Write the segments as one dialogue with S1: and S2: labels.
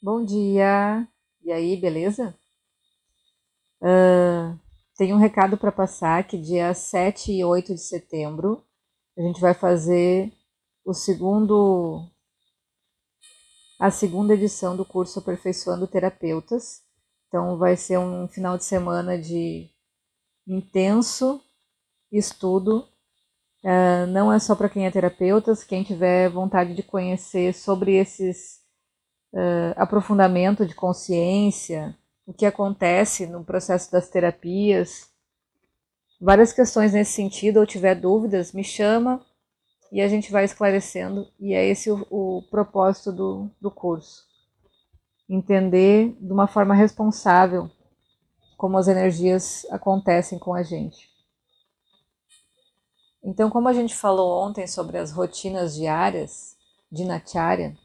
S1: Bom dia! E aí, beleza? Uh, um recado para passar que dia 7 e 8 de setembro a gente vai fazer o segundo a segunda edição do curso Aperfeiçoando Terapeutas. Então vai ser um final de semana de intenso estudo. Uh, não é só para quem é terapeuta, quem tiver vontade de conhecer sobre esses uh, aprofundamento de consciência, o que acontece no processo das terapias, várias questões nesse sentido, ou tiver dúvidas, me chama e a gente vai esclarecendo, e é esse o, o propósito do, do curso. Entender de uma forma responsável como as energias acontecem com a gente. Então, como a gente falou ontem sobre as rotinas diárias de Nacharya,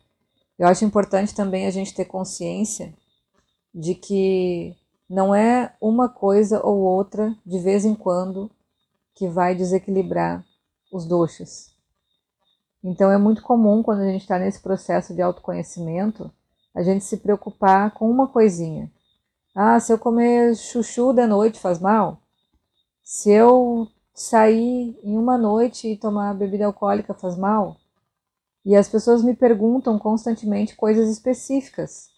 S1: eu acho importante também a gente ter consciência de que não é uma coisa ou outra de vez em quando que vai desequilibrar os doxas. Então é muito comum quando a gente está nesse processo de autoconhecimento a gente se preocupar com uma coisinha. Ah, se eu comer chuchu de noite faz mal? Se eu sair em uma noite e tomar bebida alcoólica faz mal? E as pessoas me perguntam constantemente coisas específicas.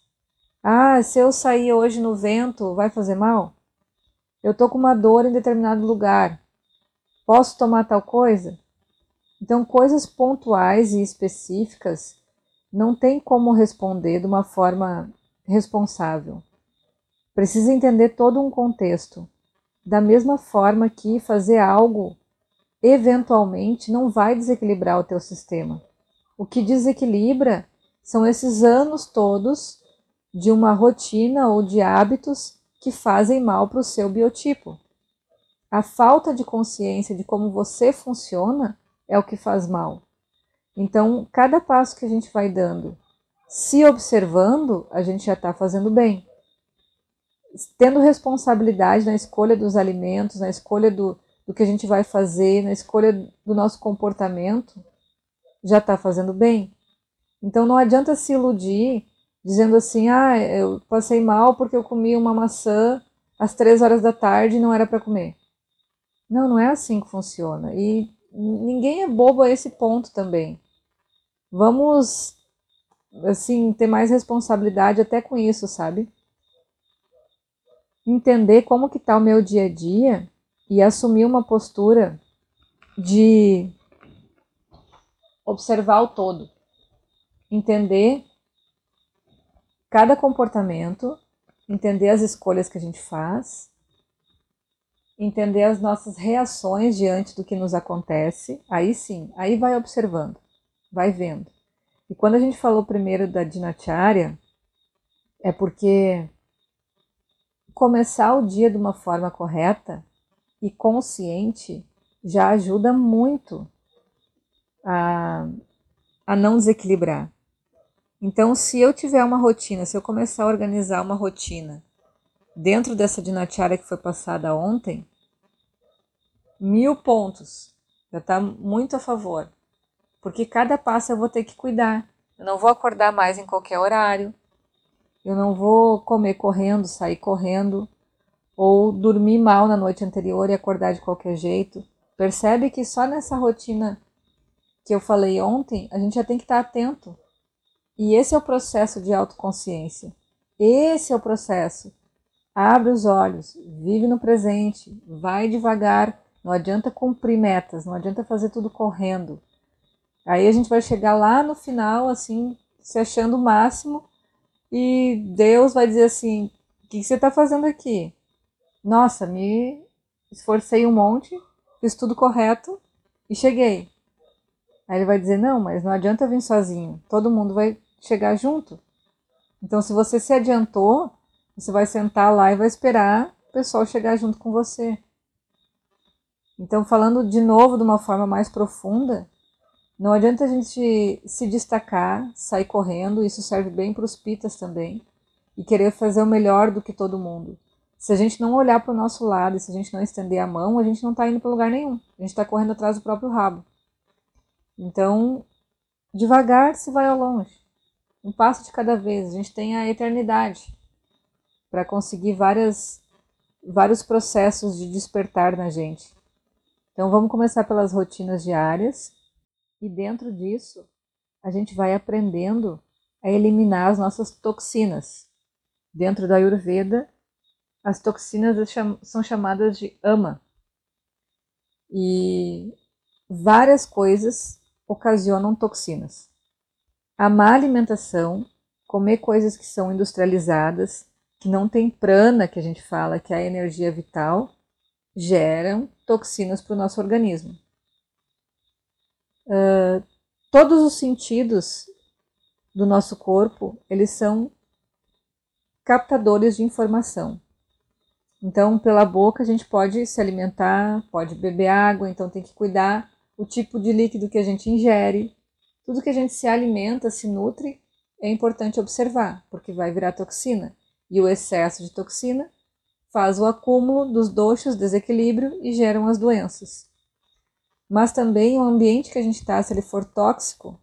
S1: Ah, se eu sair hoje no vento, vai fazer mal? Eu tô com uma dor em determinado lugar. Posso tomar tal coisa? Então, coisas pontuais e específicas não tem como responder de uma forma responsável. Precisa entender todo um contexto. Da mesma forma que fazer algo eventualmente não vai desequilibrar o teu sistema. O que desequilibra são esses anos todos de uma rotina ou de hábitos que fazem mal para o seu biotipo. A falta de consciência de como você funciona é o que faz mal. Então, cada passo que a gente vai dando, se observando, a gente já está fazendo bem. Tendo responsabilidade na escolha dos alimentos, na escolha do, do que a gente vai fazer, na escolha do nosso comportamento, já está fazendo bem. Então não adianta se iludir dizendo assim, ah, eu passei mal porque eu comi uma maçã às três horas da tarde e não era para comer. Não, não é assim que funciona. E ninguém é bobo a esse ponto também. Vamos, assim, ter mais responsabilidade até com isso, sabe? Entender como que tá o meu dia a dia e assumir uma postura de observar o todo, entender cada comportamento, entender as escolhas que a gente faz, entender as nossas reações diante do que nos acontece. Aí sim, aí vai observando, vai vendo. E quando a gente falou primeiro da dinacharya, é porque começar o dia de uma forma correta e consciente já ajuda muito a, a não desequilibrar. Então, se eu tiver uma rotina, se eu começar a organizar uma rotina dentro dessa dinacharya que foi passada ontem, mil pontos. Já está muito a favor. Porque cada passo eu vou ter que cuidar. Eu não vou acordar mais em qualquer horário. Eu não vou comer correndo, sair correndo. Ou dormir mal na noite anterior e acordar de qualquer jeito. Percebe que só nessa rotina que eu falei ontem, a gente já tem que estar atento. E esse é o processo de autoconsciência. Esse é o processo. Abre os olhos, vive no presente, vai devagar. Não adianta cumprir metas, não adianta fazer tudo correndo. Aí a gente vai chegar lá no final, assim, se achando o máximo, e Deus vai dizer assim: O que você está fazendo aqui? Nossa, me esforcei um monte, fiz tudo correto e cheguei. Aí ele vai dizer: Não, mas não adianta vir sozinho, todo mundo vai chegar junto. Então, se você se adiantou, você vai sentar lá e vai esperar o pessoal chegar junto com você. Então, falando de novo de uma forma mais profunda, não adianta a gente se destacar, sair correndo, isso serve bem para os pitas também, e querer fazer o melhor do que todo mundo. Se a gente não olhar para o nosso lado, se a gente não estender a mão, a gente não está indo para lugar nenhum. A gente está correndo atrás do próprio rabo. Então, devagar se vai ao longe. um passo de cada vez. A gente tem a eternidade para conseguir várias, vários processos de despertar na gente. Então vamos começar pelas rotinas diárias e dentro disso a gente vai aprendendo a eliminar as nossas toxinas. Dentro da Ayurveda, as toxinas são chamadas de ama. E várias coisas ocasionam toxinas. A má alimentação, comer coisas que são industrializadas, que não tem prana, que a gente fala, que é a energia vital, geram toxinas para o nosso organismo. Uh, todos os sentidos do nosso corpo, eles são captadores de informação. Então, pela boca a gente pode se alimentar, pode beber água, então tem que cuidar o tipo de líquido que a gente ingere. Tudo que a gente se alimenta, se nutre, é importante observar, porque vai virar toxina. E o excesso de toxina faz o acúmulo dos doxos, desequilíbrio e geram as doenças. Mas também o ambiente que a gente está, se ele for tóxico,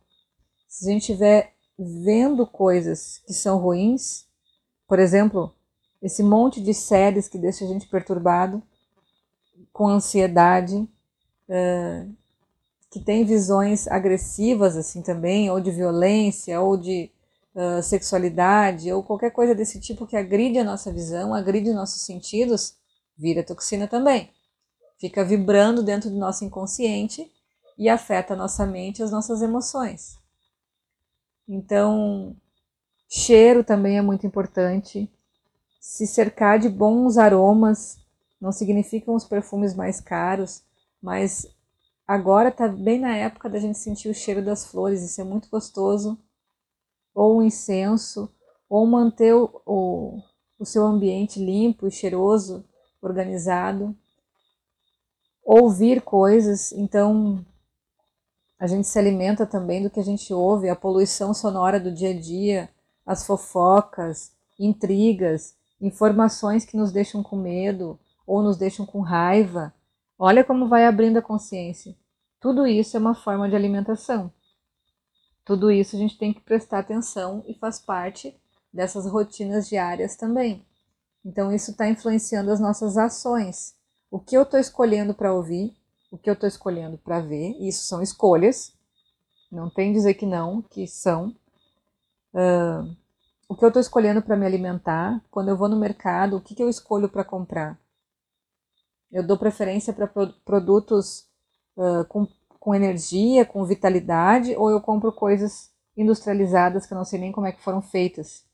S1: se a gente estiver vendo coisas que são ruins, por exemplo, esse monte de séries que deixa a gente perturbado, com ansiedade, que tem visões agressivas assim também, ou de violência, ou de uh, sexualidade ou qualquer coisa desse tipo que agride a nossa visão, agride nossos sentidos, vira toxina também. Fica vibrando dentro do nosso inconsciente e afeta a nossa mente e as nossas emoções. Então, cheiro também é muito importante. Se cercar de bons aromas, não significam os perfumes mais caros, mas agora está bem na época da gente sentir o cheiro das flores, isso é muito gostoso ou um incenso, ou manter o, o, o seu ambiente limpo e cheiroso, organizado. Ouvir coisas, então a gente se alimenta também do que a gente ouve, a poluição sonora do dia a dia, as fofocas, intrigas, informações que nos deixam com medo ou nos deixam com raiva. Olha como vai abrindo a consciência. Tudo isso é uma forma de alimentação. Tudo isso a gente tem que prestar atenção e faz parte dessas rotinas diárias também. Então, isso está influenciando as nossas ações. O que eu estou escolhendo para ouvir, o que eu estou escolhendo para ver, isso são escolhas, não tem dizer que não, que são. Uh, o que eu estou escolhendo para me alimentar, quando eu vou no mercado, o que, que eu escolho para comprar? Eu dou preferência para produtos com com energia, com vitalidade, ou eu compro coisas industrializadas que eu não sei nem como é que foram feitas,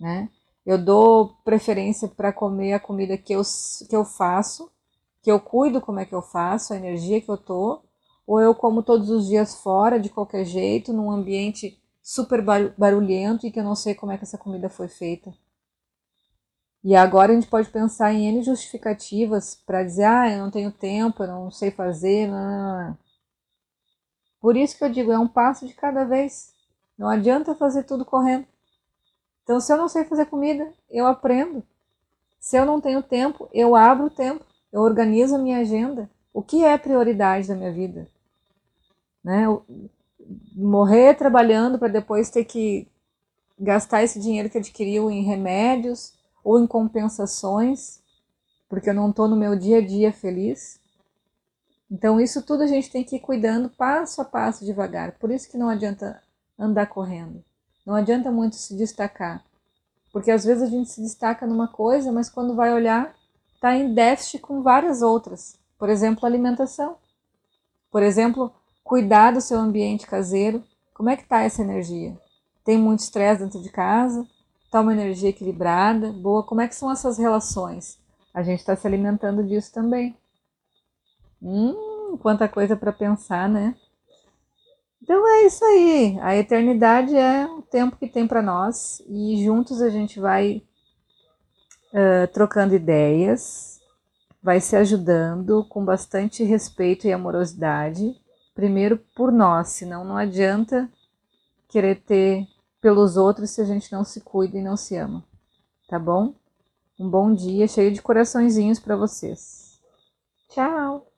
S1: né? Eu dou preferência para comer a comida que eu, que eu faço, que eu cuido como é que eu faço, a energia que eu tô, ou eu como todos os dias fora, de qualquer jeito, num ambiente super barulhento e que eu não sei como é que essa comida foi feita. E agora a gente pode pensar em N justificativas para dizer, ah, eu não tenho tempo, eu não sei fazer, não, não, não. Por isso que eu digo, é um passo de cada vez. Não adianta fazer tudo correndo. Então, se eu não sei fazer comida, eu aprendo. Se eu não tenho tempo, eu abro o tempo, eu organizo a minha agenda. O que é prioridade da minha vida? Né? Morrer trabalhando para depois ter que gastar esse dinheiro que adquiriu em remédios ou em compensações, porque eu não estou no meu dia a dia feliz. Então, isso tudo a gente tem que ir cuidando passo a passo, devagar. Por isso que não adianta andar correndo. Não adianta muito se destacar. Porque às vezes a gente se destaca numa coisa, mas quando vai olhar, está em déficit com várias outras. Por exemplo, alimentação. Por exemplo, cuidar do seu ambiente caseiro. Como é que está essa energia? Tem muito estresse dentro de casa? Está uma energia equilibrada, boa? Como é que são essas relações? A gente está se alimentando disso também. Hum, quanta coisa para pensar, né? Então é isso aí. A eternidade é o tempo que tem para nós e juntos a gente vai uh, trocando ideias, vai se ajudando com bastante respeito e amorosidade. Primeiro por nós, senão não adianta querer ter pelos outros se a gente não se cuida e não se ama. Tá bom? Um bom dia cheio de coraçõezinhos para vocês. Tchau!